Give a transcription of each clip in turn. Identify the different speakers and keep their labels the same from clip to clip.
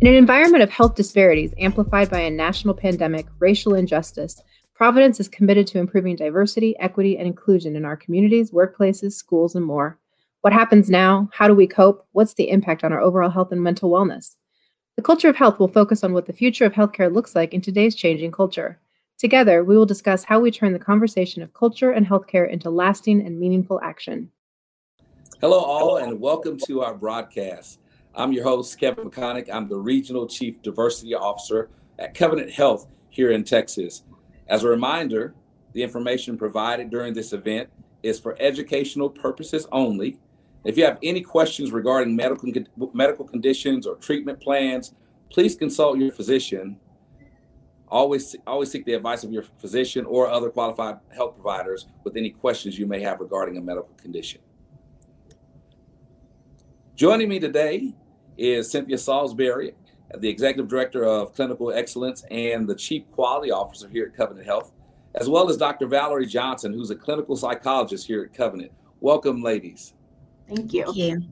Speaker 1: In an environment of health disparities amplified by a national pandemic, racial injustice, Providence is committed to improving diversity, equity, and inclusion in our communities, workplaces, schools, and more. What happens now? How do we cope? What's the impact on our overall health and mental wellness? The culture of health will focus on what the future of healthcare looks like in today's changing culture. Together, we will discuss how we turn the conversation of culture and healthcare into lasting and meaningful action.
Speaker 2: Hello, all, and welcome to our broadcast. I'm your host, Kevin McConnick. I'm the Regional Chief Diversity Officer at Covenant Health here in Texas. As a reminder, the information provided during this event is for educational purposes only. If you have any questions regarding medical, medical conditions or treatment plans, please consult your physician. Always, always seek the advice of your physician or other qualified health providers with any questions you may have regarding a medical condition. Joining me today is Cynthia Salisbury, the Executive Director of Clinical Excellence and the Chief Quality Officer here at Covenant Health, as well as Dr. Valerie Johnson, who's a clinical psychologist here at Covenant. Welcome, ladies.
Speaker 3: Thank you.
Speaker 4: Thank you.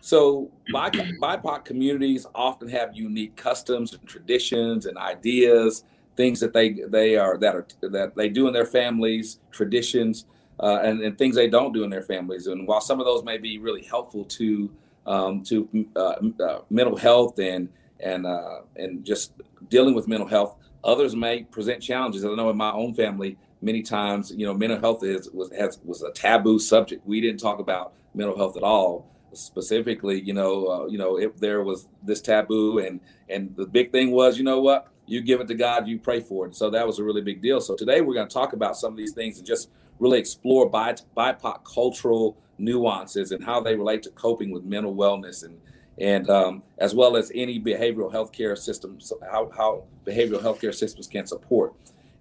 Speaker 2: So, BIPOC communities often have unique customs and traditions and ideas, things that they they are that are that they do in their families, traditions, uh, and, and things they don't do in their families. And while some of those may be really helpful to um, to uh, uh, mental health and and uh, and just dealing with mental health. Others may present challenges. I know in my own family, many times, you know, mental health is was has, was a taboo subject. We didn't talk about mental health at all. Specifically, you know, uh, you know, if there was this taboo, and and the big thing was, you know what, you give it to God, you pray for it. So that was a really big deal. So today we're going to talk about some of these things and just really explore BIPOC cultural nuances and how they relate to coping with mental wellness and and um, as well as any behavioral healthcare systems, how, how behavioral healthcare systems can support.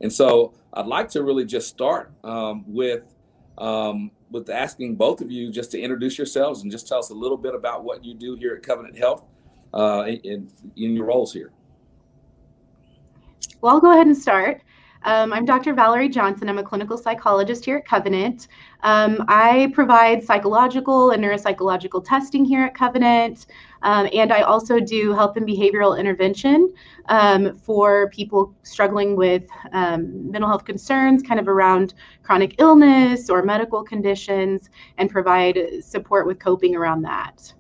Speaker 2: And so I'd like to really just start um, with um, with asking both of you just to introduce yourselves and just tell us a little bit about what you do here at Covenant Health uh, in, in your roles here.
Speaker 3: Well, I'll go ahead and start. Um, I'm Dr. Valerie Johnson. I'm a clinical psychologist here at Covenant. Um, I provide psychological and neuropsychological testing here at Covenant, um, and I also do health and behavioral intervention um, for people struggling with um, mental health concerns, kind of around chronic illness or medical conditions, and provide support with coping around that.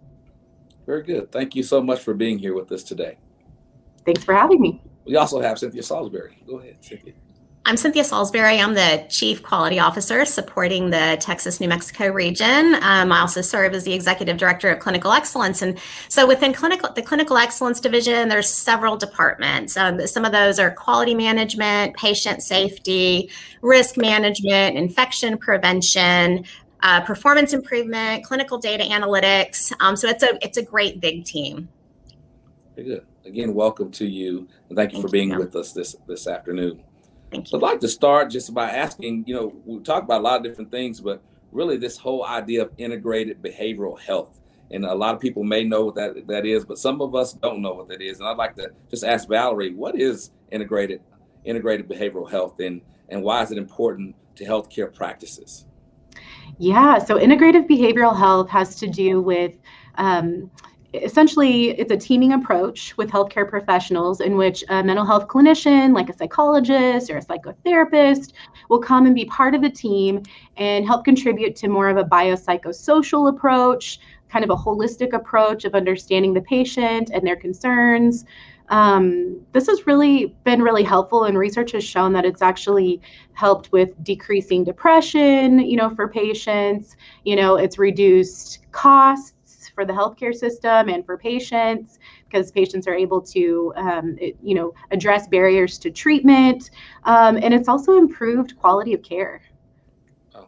Speaker 2: Very good. Thank you so much for being here with us today.
Speaker 3: Thanks for having me.
Speaker 2: We also have Cynthia Salisbury. Go ahead, Cynthia.
Speaker 4: I'm Cynthia Salisbury. I'm the Chief Quality Officer supporting the Texas New Mexico region. Um, I also serve as the Executive Director of Clinical Excellence. And so within clinical, the Clinical Excellence Division, there's several departments. Um, some of those are quality management, patient safety, risk management, infection prevention, uh, performance improvement, clinical data analytics. Um, so it's a it's a great big team.
Speaker 2: Very good. Again, welcome to you, and thank you thank for being you. with us this this afternoon.
Speaker 4: Thank you.
Speaker 2: I'd like to start just by asking, you know, we talk about a lot of different things, but really this whole idea of integrated behavioral health. And a lot of people may know what that, that is, but some of us don't know what that is. And I'd like to just ask Valerie, what is integrated integrated behavioral health and, and why is it important to healthcare practices?
Speaker 3: Yeah, so integrative behavioral health has to do with um, essentially it's a teaming approach with healthcare professionals in which a mental health clinician like a psychologist or a psychotherapist will come and be part of the team and help contribute to more of a biopsychosocial approach kind of a holistic approach of understanding the patient and their concerns. Um, this has really been really helpful and research has shown that it's actually helped with decreasing depression you know for patients. You know it's reduced costs for the healthcare system and for patients because patients are able to, um, it, you know, address barriers to treatment, um, and it's also improved quality of care.
Speaker 2: Oh,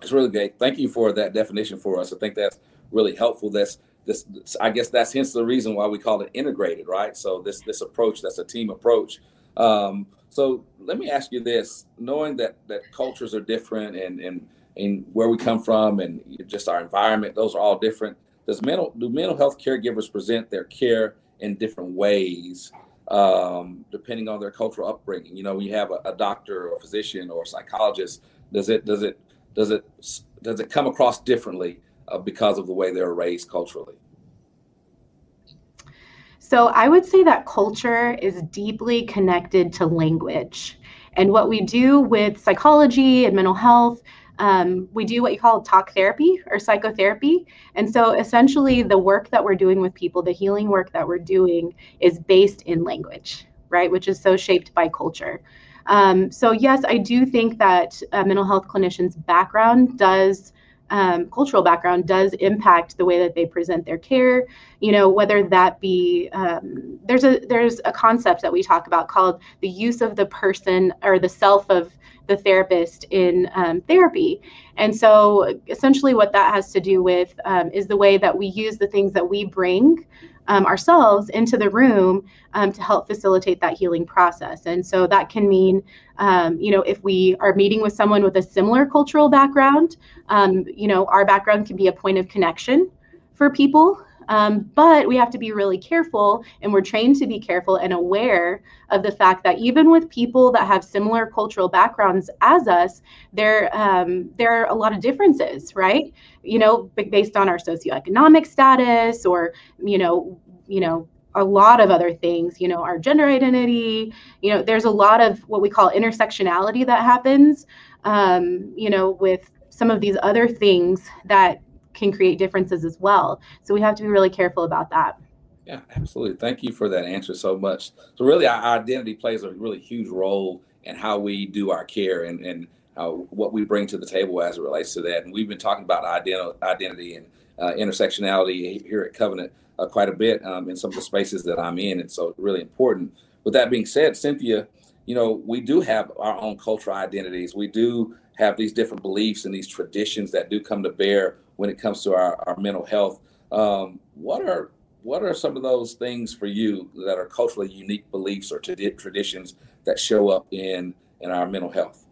Speaker 2: it's really great. Thank you for that definition for us. I think that's really helpful. That's this, I guess that's hence the reason why we call it integrated, right? So this this approach, that's a team approach. Um, so let me ask you this: knowing that that cultures are different and and and where we come from and just our environment, those are all different. Does mental do mental health caregivers present their care in different ways um, depending on their cultural upbringing? You know, you have a, a doctor or a physician or a psychologist, does it does it does it does it come across differently uh, because of the way they're raised culturally?
Speaker 3: So I would say that culture is deeply connected to language. And what we do with psychology and mental health, um, we do what you call talk therapy or psychotherapy. And so essentially, the work that we're doing with people, the healing work that we're doing, is based in language, right? Which is so shaped by culture. Um, so, yes, I do think that a mental health clinician's background does um, cultural background does impact the way that they present their care. You know, whether that be um, there's a there's a concept that we talk about called the use of the person or the self of the therapist in um, therapy. And so, essentially, what that has to do with um, is the way that we use the things that we bring um, ourselves into the room um, to help facilitate that healing process. And so that can mean, um, you know, if we are meeting with someone with a similar cultural background, um, you know, our background can be a point of connection for people um, but we have to be really careful, and we're trained to be careful and aware of the fact that even with people that have similar cultural backgrounds as us, there um, there are a lot of differences, right? You know, based on our socioeconomic status, or you know, you know, a lot of other things you know our gender identity you know there's a lot of what we call intersectionality that happens um, you know with some of these other things that can create differences as well. So we have to be really careful about that.
Speaker 2: Yeah, absolutely. Thank you for that answer so much. So really, our identity plays a really huge role in how we do our care and and how, what we bring to the table as it relates to that. And we've been talking about identi- identity and uh, intersectionality here at Covenant uh, quite a bit um, in some of the spaces that I'm in, and so really important. With that being said, Cynthia, you know we do have our own cultural identities. We do have these different beliefs and these traditions that do come to bear when it comes to our, our mental health. Um, what are what are some of those things for you that are culturally unique beliefs or t- traditions that show up in in our mental health?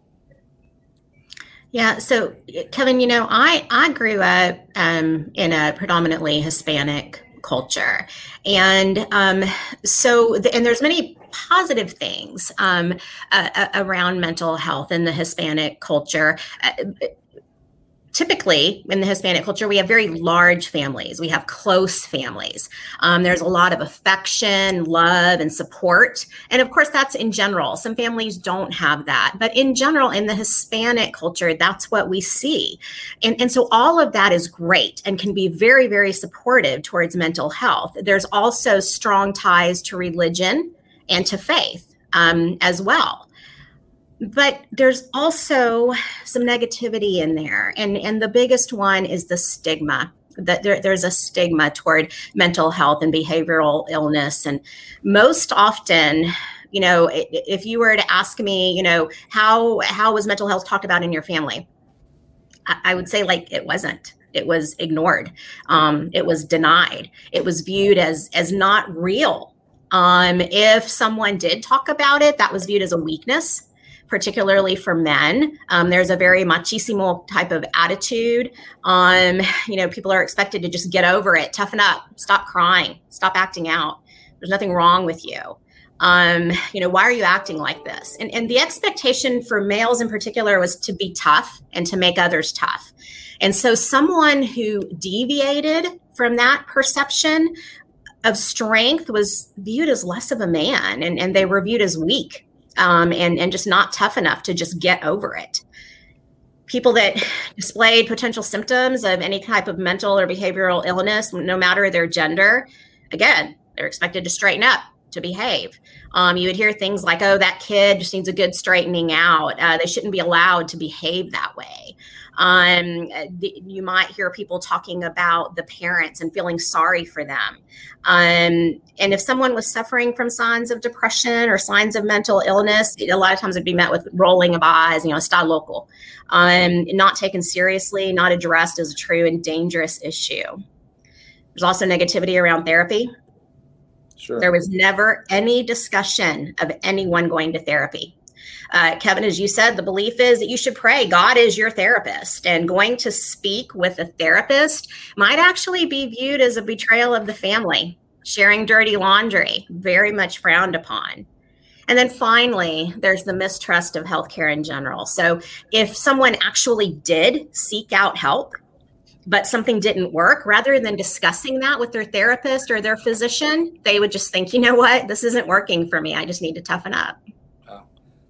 Speaker 4: Yeah, so Kevin, you know, I I grew up um, in a predominantly Hispanic culture, and um, so the, and there's many positive things um, uh, around mental health in the Hispanic culture. Uh, typically in the Hispanic culture, we have very large families. We have close families. Um, there's a lot of affection, love, and support. And of course, that's in general. Some families don't have that. But in general, in the Hispanic culture, that's what we see. And, and so all of that is great and can be very, very supportive towards mental health. There's also strong ties to religion and to faith um, as well but there's also some negativity in there. And and the biggest one is the stigma that there, there's a stigma toward mental health and behavioral illness. And most often you know if you were to ask me you know how how was mental health talked about in your family? I, I would say like it wasn't. It was ignored. Um, it was denied. It was viewed as as not real. Um, if someone did talk about it that was viewed as a weakness particularly for men. Um, there's a very machismo type of attitude. Um, you know, people are expected to just get over it, toughen up, stop crying, stop acting out. There's nothing wrong with you. Um, you know, why are you acting like this? And, and the expectation for males in particular was to be tough and to make others tough. And so someone who deviated from that perception of strength was viewed as less of a man and, and they were viewed as weak um, and and just not tough enough to just get over it. People that displayed potential symptoms of any type of mental or behavioral illness, no matter their gender, again, they're expected to straighten up, to behave. Um, you would hear things like, "Oh, that kid just needs a good straightening out. Uh, they shouldn't be allowed to behave that way." Um, the, you might hear people talking about the parents and feeling sorry for them. Um, and if someone was suffering from signs of depression or signs of mental illness, a lot of times it'd be met with rolling of eyes, you know, está loco, um, not taken seriously, not addressed as a true and dangerous issue. There's also negativity around therapy. Sure. There was never any discussion of anyone going to therapy. Uh, Kevin, as you said, the belief is that you should pray. God is your therapist, and going to speak with a therapist might actually be viewed as a betrayal of the family. Sharing dirty laundry, very much frowned upon. And then finally, there's the mistrust of healthcare in general. So if someone actually did seek out help, but something didn't work, rather than discussing that with their therapist or their physician, they would just think, you know what, this isn't working for me. I just need to toughen up. Wow.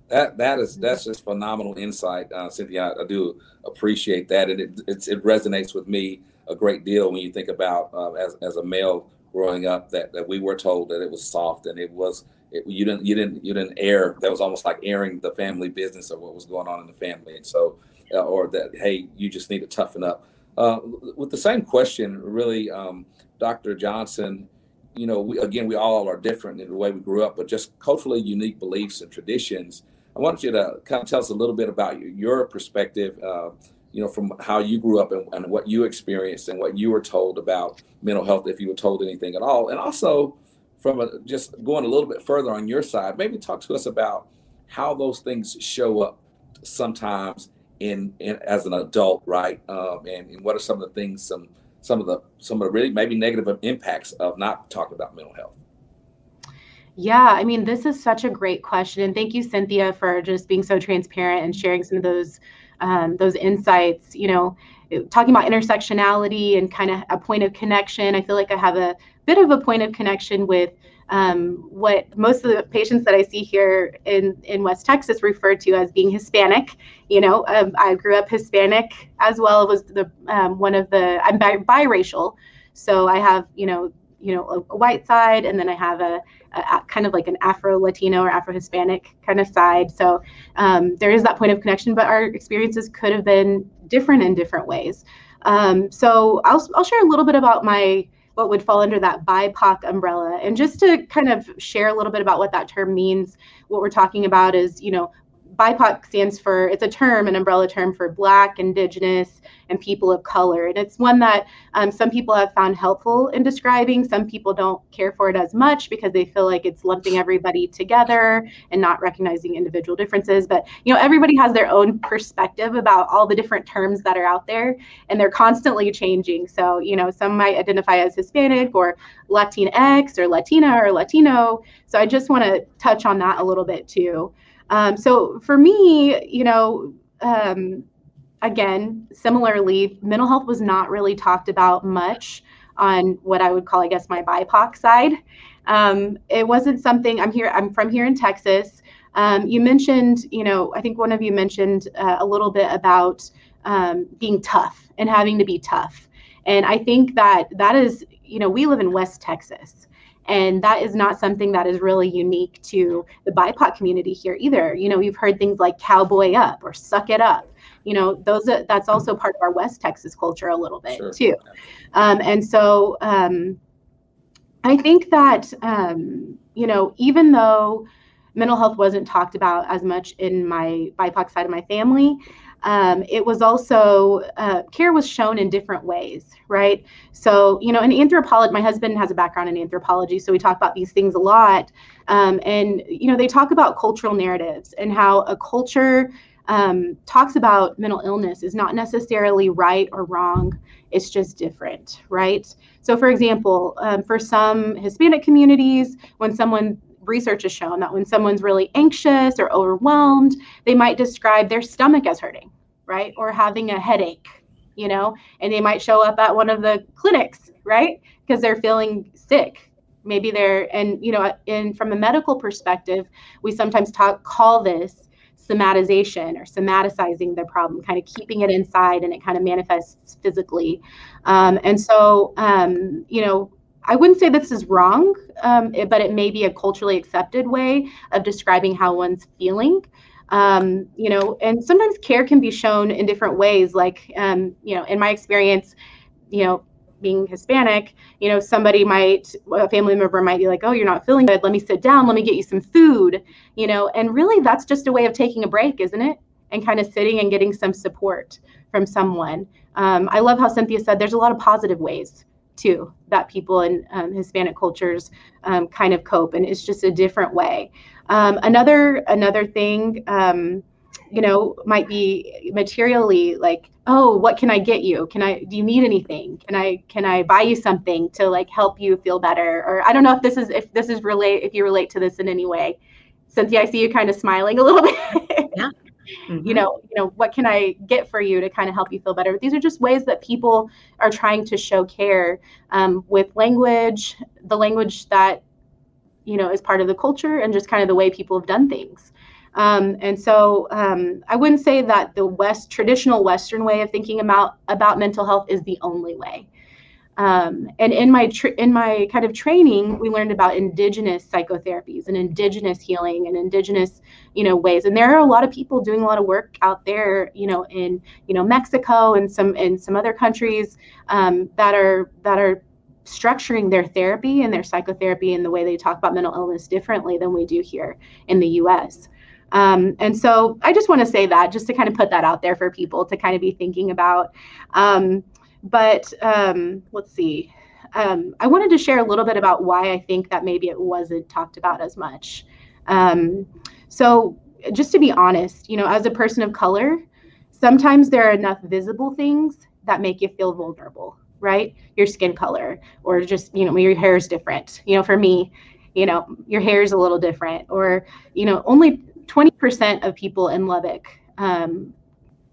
Speaker 2: That that is that's just phenomenal insight, uh, Cynthia. I, I, do appreciate that, and it it resonates with me a great deal when you think about uh, as as a male growing up that that we were told that it was soft and it was it, you didn't you didn't you didn't air that was almost like airing the family business of what was going on in the family, and so uh, or that hey you just need to toughen up. Uh, with the same question, really, um, Dr. Johnson you know, we, again, we all are different in the way we grew up, but just culturally unique beliefs and traditions I wanted you to kind of tell us a little bit about your perspective, uh, you know, from how you grew up and, and, what you experienced and what you were told about mental health, if you were told anything at all. And also, from a, just going a little bit further on your side, maybe talk to us about how those things show up sometimes in, in as an adult, right? Um, and, and what are some of the things, some some of the some of the really maybe negative impacts of not talking about mental health?
Speaker 3: Yeah, I mean, this is such a great question, and thank you, Cynthia, for just being so transparent and sharing some of those um, those insights. You know, talking about intersectionality and kind of a point of connection. I feel like I have a bit of a point of connection with um, what most of the patients that I see here in, in West Texas refer to as being Hispanic. You know, um, I grew up Hispanic as well. Was the um, one of the I'm bi- biracial, so I have you know you know a, a white side, and then I have a a, kind of like an Afro Latino or Afro Hispanic kind of side. So um, there is that point of connection, but our experiences could have been different in different ways. Um, so I'll, I'll share a little bit about my what would fall under that BIPOC umbrella. And just to kind of share a little bit about what that term means, what we're talking about is, you know, BIPOC stands for, it's a term, an umbrella term for Black, Indigenous, and people of color. And it's one that um, some people have found helpful in describing. Some people don't care for it as much because they feel like it's lumping everybody together and not recognizing individual differences. But, you know, everybody has their own perspective about all the different terms that are out there, and they're constantly changing. So, you know, some might identify as Hispanic or Latinx or Latina or Latino. So I just want to touch on that a little bit too. Um, so for me, you know, um, again, similarly, mental health was not really talked about much on what I would call, I guess, my BIPOC side. Um, it wasn't something. I'm here. I'm from here in Texas. Um, you mentioned, you know, I think one of you mentioned uh, a little bit about um, being tough and having to be tough, and I think that that is, you know, we live in West Texas. And that is not something that is really unique to the BIPOC community here either. You know, you've heard things like cowboy up or suck it up. You know, those are, that's also part of our West Texas culture a little bit sure. too. Um, and so um, I think that, um, you know, even though mental health wasn't talked about as much in my BIPOC side of my family, um, it was also uh, care was shown in different ways, right? So, you know, in anthropology, my husband has a background in anthropology, so we talk about these things a lot. Um, and, you know, they talk about cultural narratives and how a culture um, talks about mental illness is not necessarily right or wrong, it's just different, right? So, for example, um, for some Hispanic communities, when someone research has shown that when someone's really anxious or overwhelmed, they might describe their stomach as hurting, right? Or having a headache, you know, and they might show up at one of the clinics, right? Because they're feeling sick. Maybe they're, and, you know, in from a medical perspective, we sometimes talk, call this somatization or somaticizing the problem, kind of keeping it inside and it kind of manifests physically. Um, and so, um, you know, I wouldn't say this is wrong, um, but it may be a culturally accepted way of describing how one's feeling. Um, you know, and sometimes care can be shown in different ways. Like, um, you know, in my experience, you know, being Hispanic, you know, somebody might, a family member might be like, oh, you're not feeling good. Let me sit down. Let me get you some food, you know, and really that's just a way of taking a break, isn't it? And kind of sitting and getting some support from someone. Um, I love how Cynthia said there's a lot of positive ways too that people in um, Hispanic cultures um, kind of cope, and it's just a different way. Um, another another thing, um, you know, might be materially like, oh, what can I get you? Can I? Do you need anything? Can I? Can I buy you something to like help you feel better? Or I don't know if this is if this is relate if you relate to this in any way. Cynthia, I see you kind of smiling a little bit.
Speaker 4: yeah.
Speaker 3: Mm-hmm. you know you know what can i get for you to kind of help you feel better these are just ways that people are trying to show care um, with language the language that you know is part of the culture and just kind of the way people have done things um, and so um, I wouldn't say that the West traditional Western way of thinking about about mental health is the only way. Um, and in my tra- in my kind of training, we learned about indigenous psychotherapies and indigenous healing and indigenous you know ways. And there are a lot of people doing a lot of work out there, you know, in you know Mexico and some in some other countries um, that are that are structuring their therapy and their psychotherapy and the way they talk about mental illness differently than we do here in the U.S. Um, and so I just want to say that just to kind of put that out there for people to kind of be thinking about. Um, but um, let's see. Um, I wanted to share a little bit about why I think that maybe it wasn't talked about as much. Um, so, just to be honest, you know, as a person of color, sometimes there are enough visible things that make you feel vulnerable, right? Your skin color, or just, you know, your hair is different. You know, for me, you know, your hair is a little different, or, you know, only 20% of people in Lubbock um,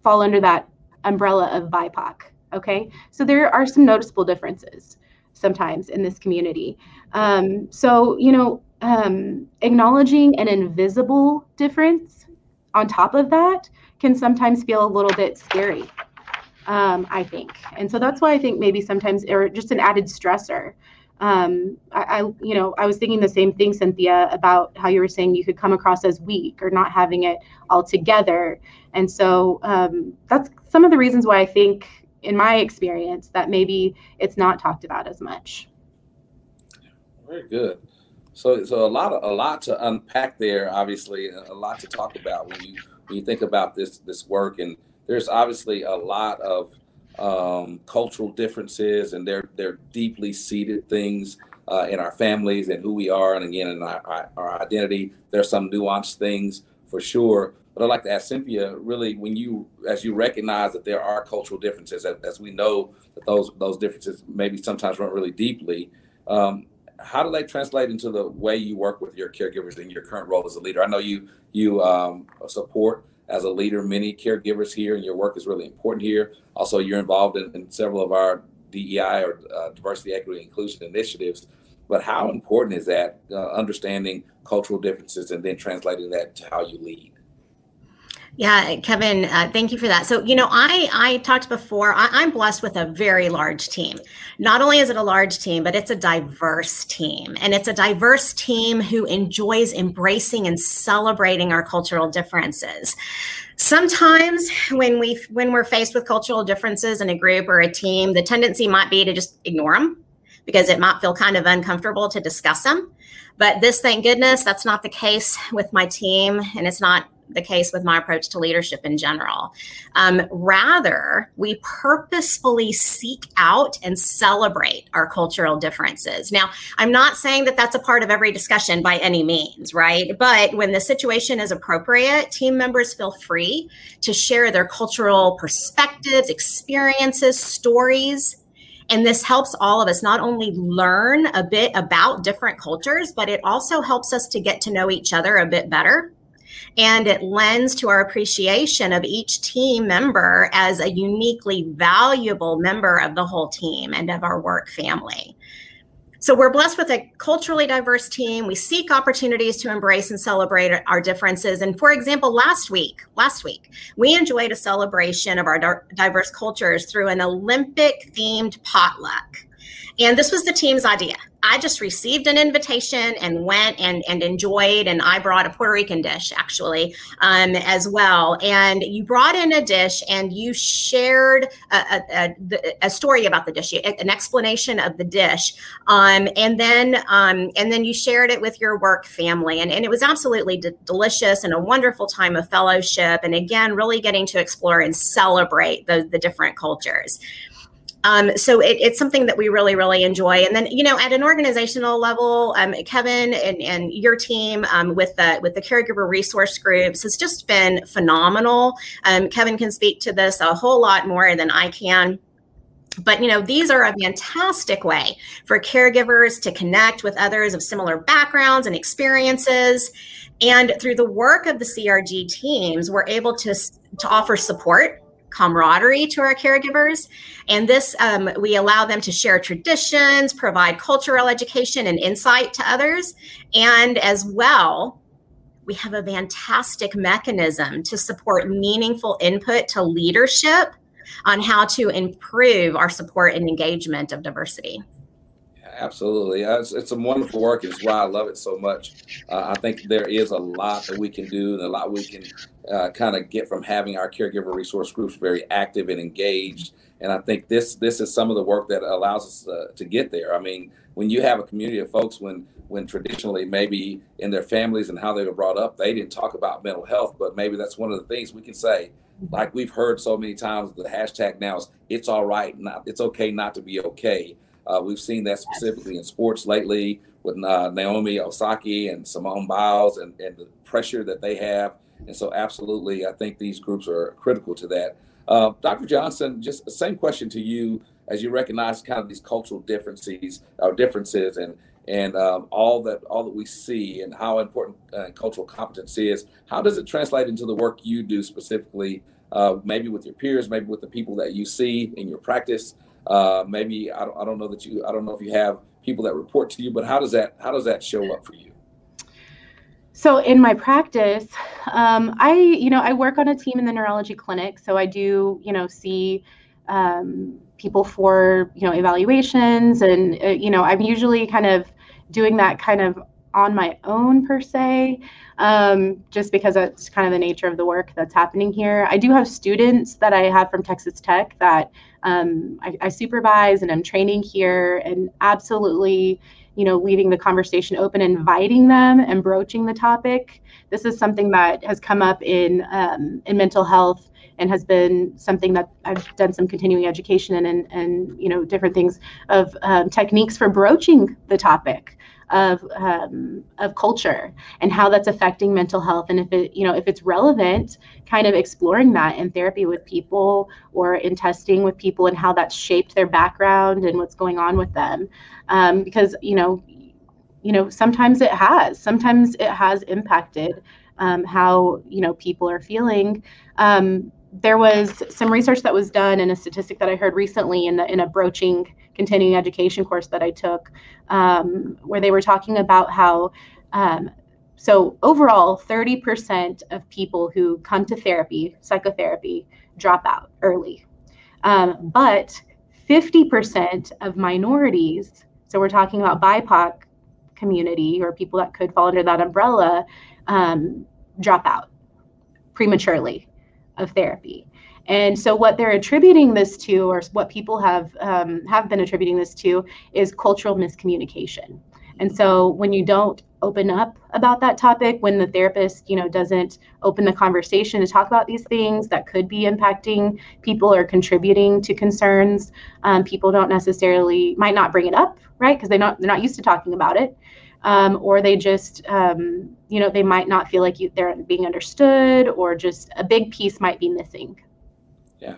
Speaker 3: fall under that umbrella of BIPOC. Okay, so there are some noticeable differences sometimes in this community. Um, so, you know, um, acknowledging an invisible difference on top of that can sometimes feel a little bit scary, um, I think. And so that's why I think maybe sometimes, or just an added stressor um, I, I, you know, I was thinking the same thing, Cynthia, about how you were saying you could come across as weak or not having it all together. And so um, that's some of the reasons why I think, in my experience, that maybe it's not talked about as much.
Speaker 2: Very good. So, so a lot of a lot to unpack there. Obviously, a lot to talk about when you when you think about this this work, and there's obviously a lot of um, cultural differences, and they're they're deeply seated things uh, in our families and who we are, and again in our, our identity. There's some nuanced things for sure. But I'd like to ask Cynthia, really, when you, as you recognize that there are cultural differences, as, as we know that those those differences maybe sometimes run really deeply, um, how do they translate into the way you work with your caregivers in your current role as a leader? I know you you um, support as a leader many caregivers here, and your work is really important here. Also, you're involved in, in several of our DEI or uh, diversity, equity, inclusion initiatives. But how important is that uh, understanding cultural differences and then translating that to how you lead?
Speaker 4: Yeah, Kevin, uh, thank you for that. So, you know, I I talked before. I, am blessed with a very large team. Not only is it a large team, but it's a diverse team, and it's a diverse team who enjoys embracing and celebrating our cultural differences. Sometimes, when we when we're faced with cultural differences in a group or a team, the tendency might be to just ignore them because it might feel kind of uncomfortable to discuss them. But this, thank goodness, that's not the case with my team, and it's not the case with my approach to leadership in general. Um, rather, we purposefully seek out and celebrate our cultural differences. Now, I'm not saying that that's a part of every discussion by any means, right? But when the situation is appropriate, team members feel free to share their cultural perspectives, experiences, stories. And this helps all of us not only learn a bit about different cultures, but it also helps us to get to know each other a bit better and it lends to our appreciation of each team member as a uniquely valuable member of the whole team and of our work family. So we're blessed with a culturally diverse team. We seek opportunities to embrace and celebrate our differences. And for example, last week, last week, we enjoyed a celebration of our diverse cultures through an Olympic themed potluck. And this was the team's idea. I just received an invitation and went and, and enjoyed. And I brought a Puerto Rican dish actually um, as well. And you brought in a dish and you shared a, a, a, story about the dish, an explanation of the dish, um, and then um, and then you shared it with your work family. And, and it was absolutely d- delicious and a wonderful time of fellowship. And again, really getting to explore and celebrate the, the different cultures. Um, so it, it's something that we really, really enjoy. And then, you know, at an organizational level, um, Kevin and, and your team um, with the with the caregiver resource groups has just been phenomenal. Um, Kevin can speak to this a whole lot more than I can. but you know these are a fantastic way for caregivers to connect with others of similar backgrounds and experiences and through the work of the crg teams we're able to to offer support camaraderie to our caregivers and this um, we allow them to share traditions provide cultural education and insight to others and as well we have a fantastic mechanism to support meaningful input to leadership on how to improve our support and engagement of diversity.
Speaker 2: Absolutely. Uh, it's, it's, some wonderful work. It's why I love it so much. Uh, I think there is a lot that we can do and a lot we can uh, kind of get from having our caregiver resource groups very active and engaged. And I think this this is some of the work that allows us uh, to get there. I mean, when you have a community of folks, when when traditionally maybe in their families and how they were brought up, they didn't talk about mental health, but maybe that's one of the things we can say like we've heard so many times, the hashtag now is "It's all right, not it's okay not to be okay." Uh, we've seen that specifically in sports lately with uh, Naomi Osaka and Simone Biles and, and the pressure that they have. And so, absolutely, I think these groups are critical to that. Uh, Dr. Johnson, just the same question to you as you recognize kind of these cultural differences or differences and and um, all that all that we see and how important uh, cultural competence is. How does it translate into the work you do specifically, uh, maybe with your peers, maybe with the people that you see in your practice? Uh, maybe I don't, I don't know that you I don't know if you have people that report to you, but how does that how does that show up for you?
Speaker 3: So in my practice, um, I you know I work on a team in the neurology clinic, so I do you know see um, people for you know evaluations and uh, you know i'm usually kind of doing that kind of on my own per se, um, just because that's kind of the nature of the work that's happening here. I do have students that I have from Texas Tech that um, I, I, supervise and I'm training here, and absolutely, you know, leaving the conversation open, inviting them, and broaching the topic. This is something that has come up in um, in mental health and has been something that I've done some continuing education and, and you know different things of um, techniques for broaching the topic of um, of culture and how that's affecting mental health. And if it you know if it's relevant kind of exploring that in therapy with people or in testing with people and how that's shaped their background and what's going on with them. Um, because you know you know sometimes it has sometimes it has impacted um, how you know people are feeling. Um, there was some research that was done and a statistic that I heard recently in the in a broaching continuing education course that I took, um, where they were talking about how. Um, so overall, 30% of people who come to therapy, psychotherapy, drop out early. Um, but 50% of minorities, so we're talking about BIPOC community or people that could fall under that umbrella, um, drop out prematurely of therapy. And so, what they're attributing this to, or what people have um, have been attributing this to, is cultural miscommunication. And so, when you don't open up about that topic, when the therapist, you know, doesn't open the conversation to talk about these things that could be impacting people or contributing to concerns, um, people don't necessarily might not bring it up, right? Because they're not they're not used to talking about it um, or they just um, you know they might not feel like you, they're being understood or just a big piece might be missing.
Speaker 2: Yeah.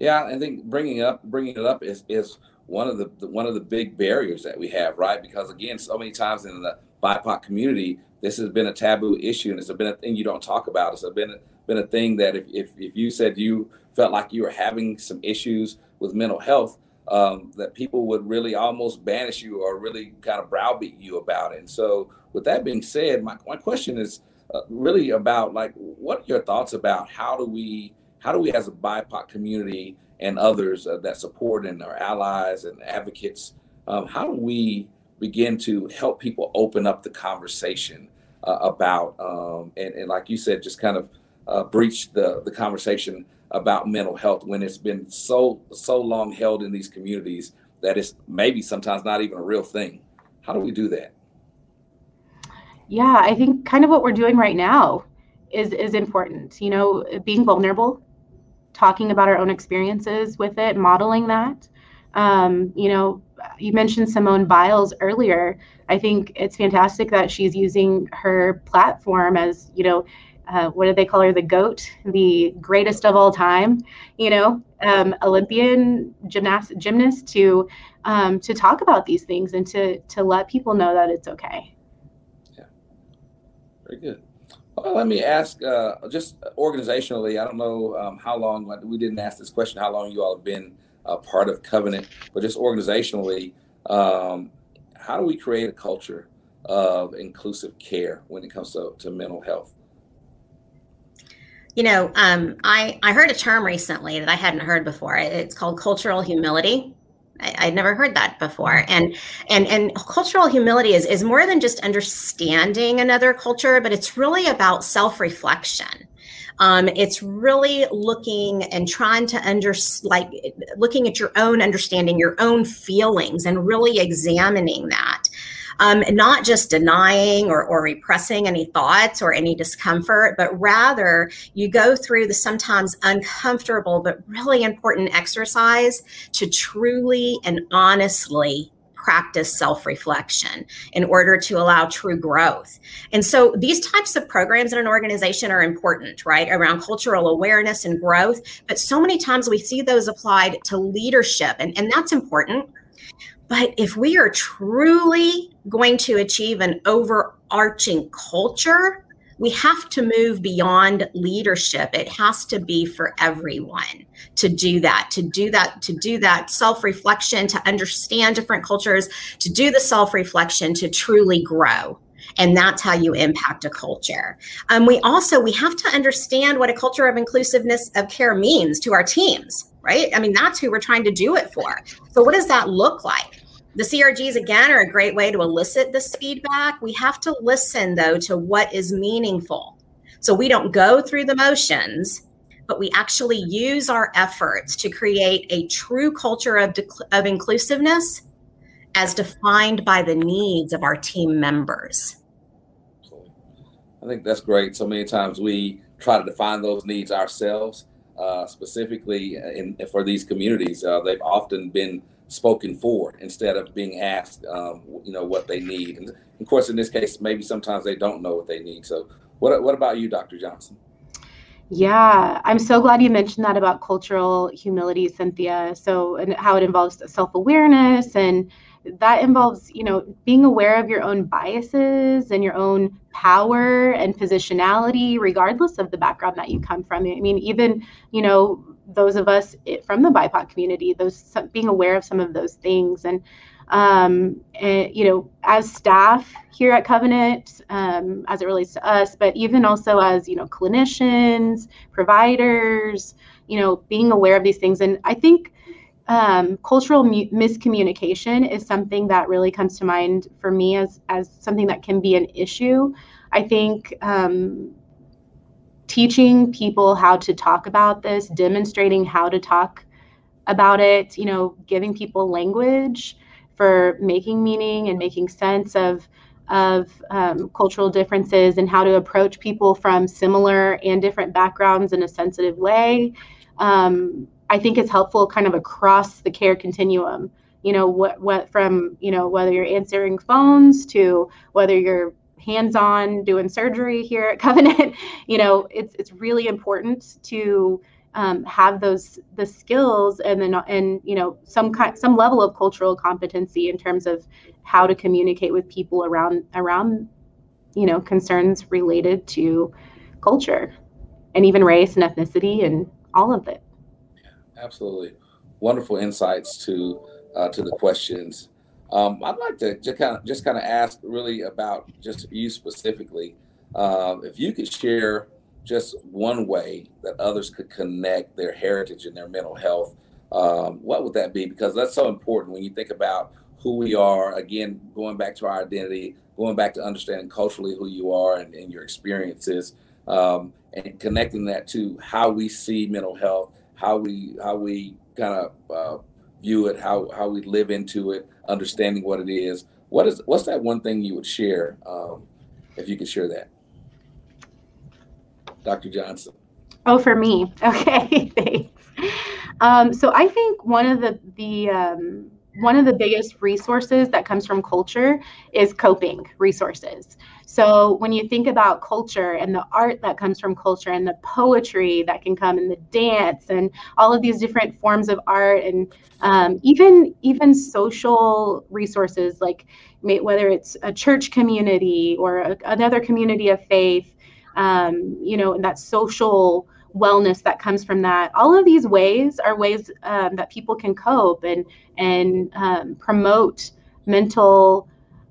Speaker 2: Yeah i think bringing up bringing it up is is one of the, the one of the big barriers that we have right? Because again so many times in the bipoc community this has been a taboo issue and it's been a thing you don't talk about. It's been a, been a thing that if, if, if you said you felt like you were having some issues with mental health um, that people would really almost banish you or really kind of browbeat you about it. And so, with that being said, my, my question is uh, really about like, what are your thoughts about how do we, how do we as a BIPOC community and others uh, that support and our allies and advocates, um, how do we begin to help people open up the conversation uh, about, um, and, and like you said, just kind of uh, breach the, the conversation about mental health when it's been so so long held in these communities that it's maybe sometimes not even a real thing. How do we do that?
Speaker 3: Yeah, I think kind of what we're doing right now is is important. You know, being vulnerable, talking about our own experiences with it, modeling that. Um, you know, you mentioned Simone Biles earlier. I think it's fantastic that she's using her platform as, you know, uh, what do they call her? The goat, the greatest of all time, you know, um, Olympian gymnast, gymnast to um, to talk about these things and to to let people know that it's okay.
Speaker 2: Yeah, very good. Well, let me ask, uh, just organizationally, I don't know um, how long, we didn't ask this question, how long you all have been uh, part of Covenant, but just organizationally, um, how do we create a culture of inclusive care when it comes to, to mental health?
Speaker 4: You know, um, I, I heard a term recently that I hadn't heard before. It's called cultural humility. I, would never heard that before. And and and cultural humility is is more than just understanding another culture, but it's really about self-reflection. Um, it's really looking and trying to under like looking at your own understanding, your own feelings, and really examining that um, not just denying or, or repressing any thoughts or any discomfort, but rather you go through the sometimes uncomfortable but really important exercise to truly and honestly practice self reflection in order to allow true growth. And so these types of programs in an organization are important, right? Around cultural awareness and growth. But so many times we see those applied to leadership, and, and that's important. But if we are truly going to achieve an overarching culture, we have to move beyond leadership. It has to be for everyone to do that, to do that, to do that self reflection, to understand different cultures, to do the self reflection, to truly grow. And that's how you impact a culture. Um, we also we have to understand what a culture of inclusiveness of care means to our teams right? I mean that's who we're trying to do it for. So what does that look like the CRGs, again, are a great way to elicit this feedback. We have to listen, though, to what is meaningful. So we don't go through the motions, but we actually use our efforts to create a true culture of, of inclusiveness as defined by the needs of our team members.
Speaker 2: I think that's great. So many times we try to define those needs ourselves, uh, specifically in, for these communities. Uh, they've often been spoken for instead of being asked, um, you know, what they need. And of course, in this case, maybe sometimes they don't know what they need. So, what what about you, Dr. Johnson?
Speaker 3: Yeah, I'm so glad you mentioned that about cultural humility, Cynthia. So, and how it involves self awareness and that involves you know being aware of your own biases and your own power and positionality regardless of the background that you come from i mean even you know those of us from the bipoc community those being aware of some of those things and um, and, you know as staff here at covenant um, as it relates to us but even also as you know clinicians providers you know being aware of these things and i think um, cultural mu- miscommunication is something that really comes to mind for me as as something that can be an issue. I think um, teaching people how to talk about this, demonstrating how to talk about it, you know, giving people language for making meaning and making sense of of um, cultural differences and how to approach people from similar and different backgrounds in a sensitive way. Um, I think it's helpful kind of across the care continuum. You know, what what from, you know, whether you're answering phones to whether you're hands-on doing surgery here at Covenant, you know, it's it's really important to um, have those the skills and then and you know some kind some level of cultural competency in terms of how to communicate with people around around you know concerns related to culture and even race and ethnicity and all of it Yeah,
Speaker 2: absolutely. Wonderful insights to uh, to the questions. Um, I'd like to just kind of just kind of ask really about just you specifically. Uh, if you could share just one way that others could connect their heritage and their mental health, um, what would that be? Because that's so important when you think about who we are. Again, going back to our identity, going back to understanding culturally who you are and, and your experiences, um, and connecting that to how we see mental health how we how we kind of uh, view it, how how we live into it, understanding what it is. What is what's that one thing you would share um, if you could share that, Dr. Johnson?
Speaker 3: Oh, for me, okay, thanks. Um, so I think one of the the um, one of the biggest resources that comes from culture is coping resources. So when you think about culture and the art that comes from culture and the poetry that can come and the dance and all of these different forms of art and um, even even social resources like whether it's a church community or a, another community of faith, um, you know, and that social wellness that comes from that. All of these ways are ways um, that people can cope and and um, promote mental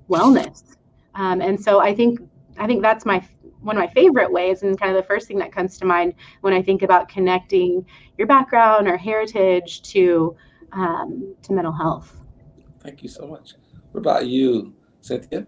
Speaker 3: wellness. Um, and so I think I think that's my one of my favorite ways and kind of the first thing that comes to mind when I think about connecting your background or heritage to um, to mental health.
Speaker 2: Thank you so much. What about you, Cynthia?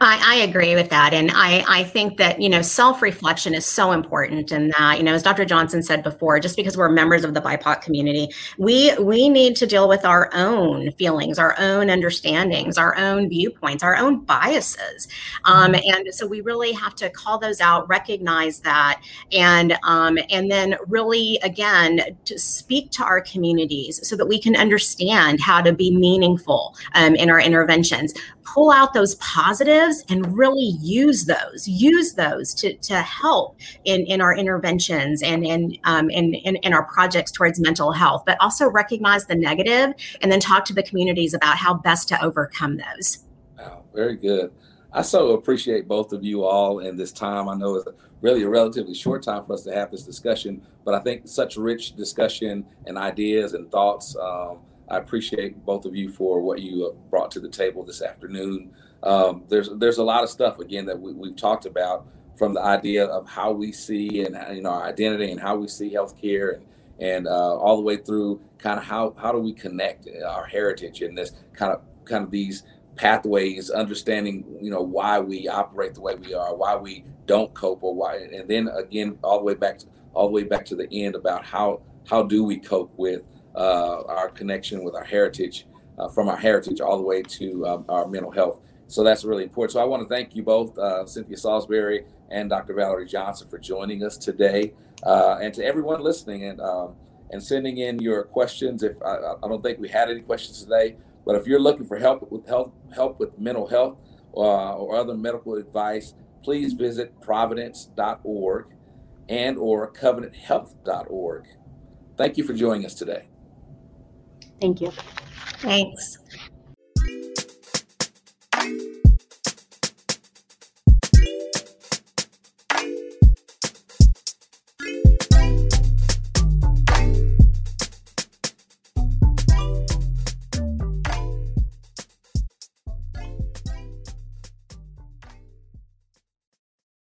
Speaker 4: I, I, agree with that. And I, I think that, you know, self reflection is so important. And that, you know, as Dr. Johnson said before, just because we're members of the BIPOC community, we, we need to deal with our own feelings, our own understandings, our own viewpoints, our own biases. Um, mm-hmm. and so we really have to call those out, recognize that, and, um, and then really, again, to speak to our communities so that we can understand how to be meaningful um, in our interventions pull out those positives and really use those use those to, to help in, in our interventions and in, um, in, in, in our projects towards mental health but also recognize the negative and then talk to the communities about how best to overcome those.
Speaker 2: Wow very good. I so appreciate both of you all in this time. I know it's really a relatively short time for us to have this discussion but i think such rich discussion and ideas and thoughts um, I appreciate both of you for what you brought to the table this afternoon. Um, there's there's a lot of stuff again that we, have talked about from the idea of how we see and you know our identity and how we see healthcare and and uh, all the way through kind of how how do we connect our heritage in this kind of kind of these pathways, understanding you know why we operate the way we are, why we don't cope, or why, and then again all the way back to all the way back to the end about how how do we cope with uh, our connection with our heritage, uh, from our heritage all the way to um, our mental health. So that's really important. So I want to thank you both, uh, Cynthia Salisbury and Dr. Valerie Johnson, for joining us today, uh, and to everyone listening and um, and sending in your questions. If I, I, don't think we had any questions today, but if you're looking for help with health, help with mental health uh, or other medical advice, please visit providence.org and or covenanthealth.org. Thank you for joining us today.
Speaker 3: Thank you.
Speaker 4: Thanks.